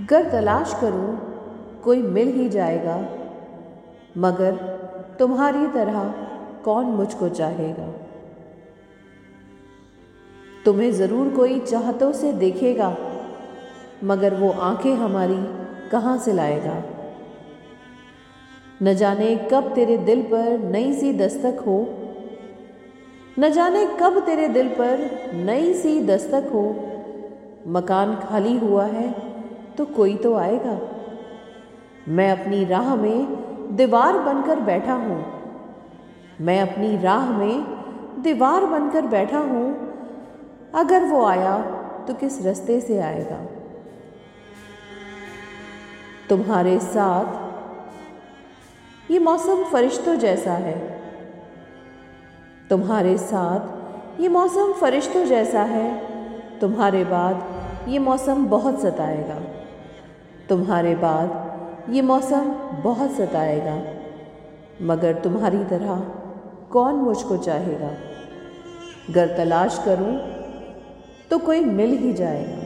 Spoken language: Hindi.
गर तलाश करूँ, कोई मिल ही जाएगा। मगर तुम्हारी तरह कौन मुझको चाहेगा? तुम्हें ज़रूर कोई चाहतों से देखेगा, मगर वो आँखें हमारी कहाँ से लाएगा? न जाने कब तेरे दिल पर नई सी दस्तक हो, न जाने कब तेरे दिल पर नई सी दस्तक हो। मकान खाली हुआ है तो कोई तो आएगा। मैं अपनी राह में दीवार बनकर बैठा हूँ। मैं अपनी राह में दीवार बनकर बैठा हूँ। अगर वो आया तो किस रास्ते से आएगा? तुम्हारे साथ ये मौसम फरिश्तों जैसा है। तुम्हारे साथ ये मौसम फरिश्तों जैसा है। तुम्हारे बाद ये मौसम बहुत सताएगा। तुम्हारे बाद ये मौसम बहुत सताएगा, मगर तुम्हारी तरह कौन मुझको चाहेगा? गर तलाश करूँ तो कोई मिल ही जाएगा।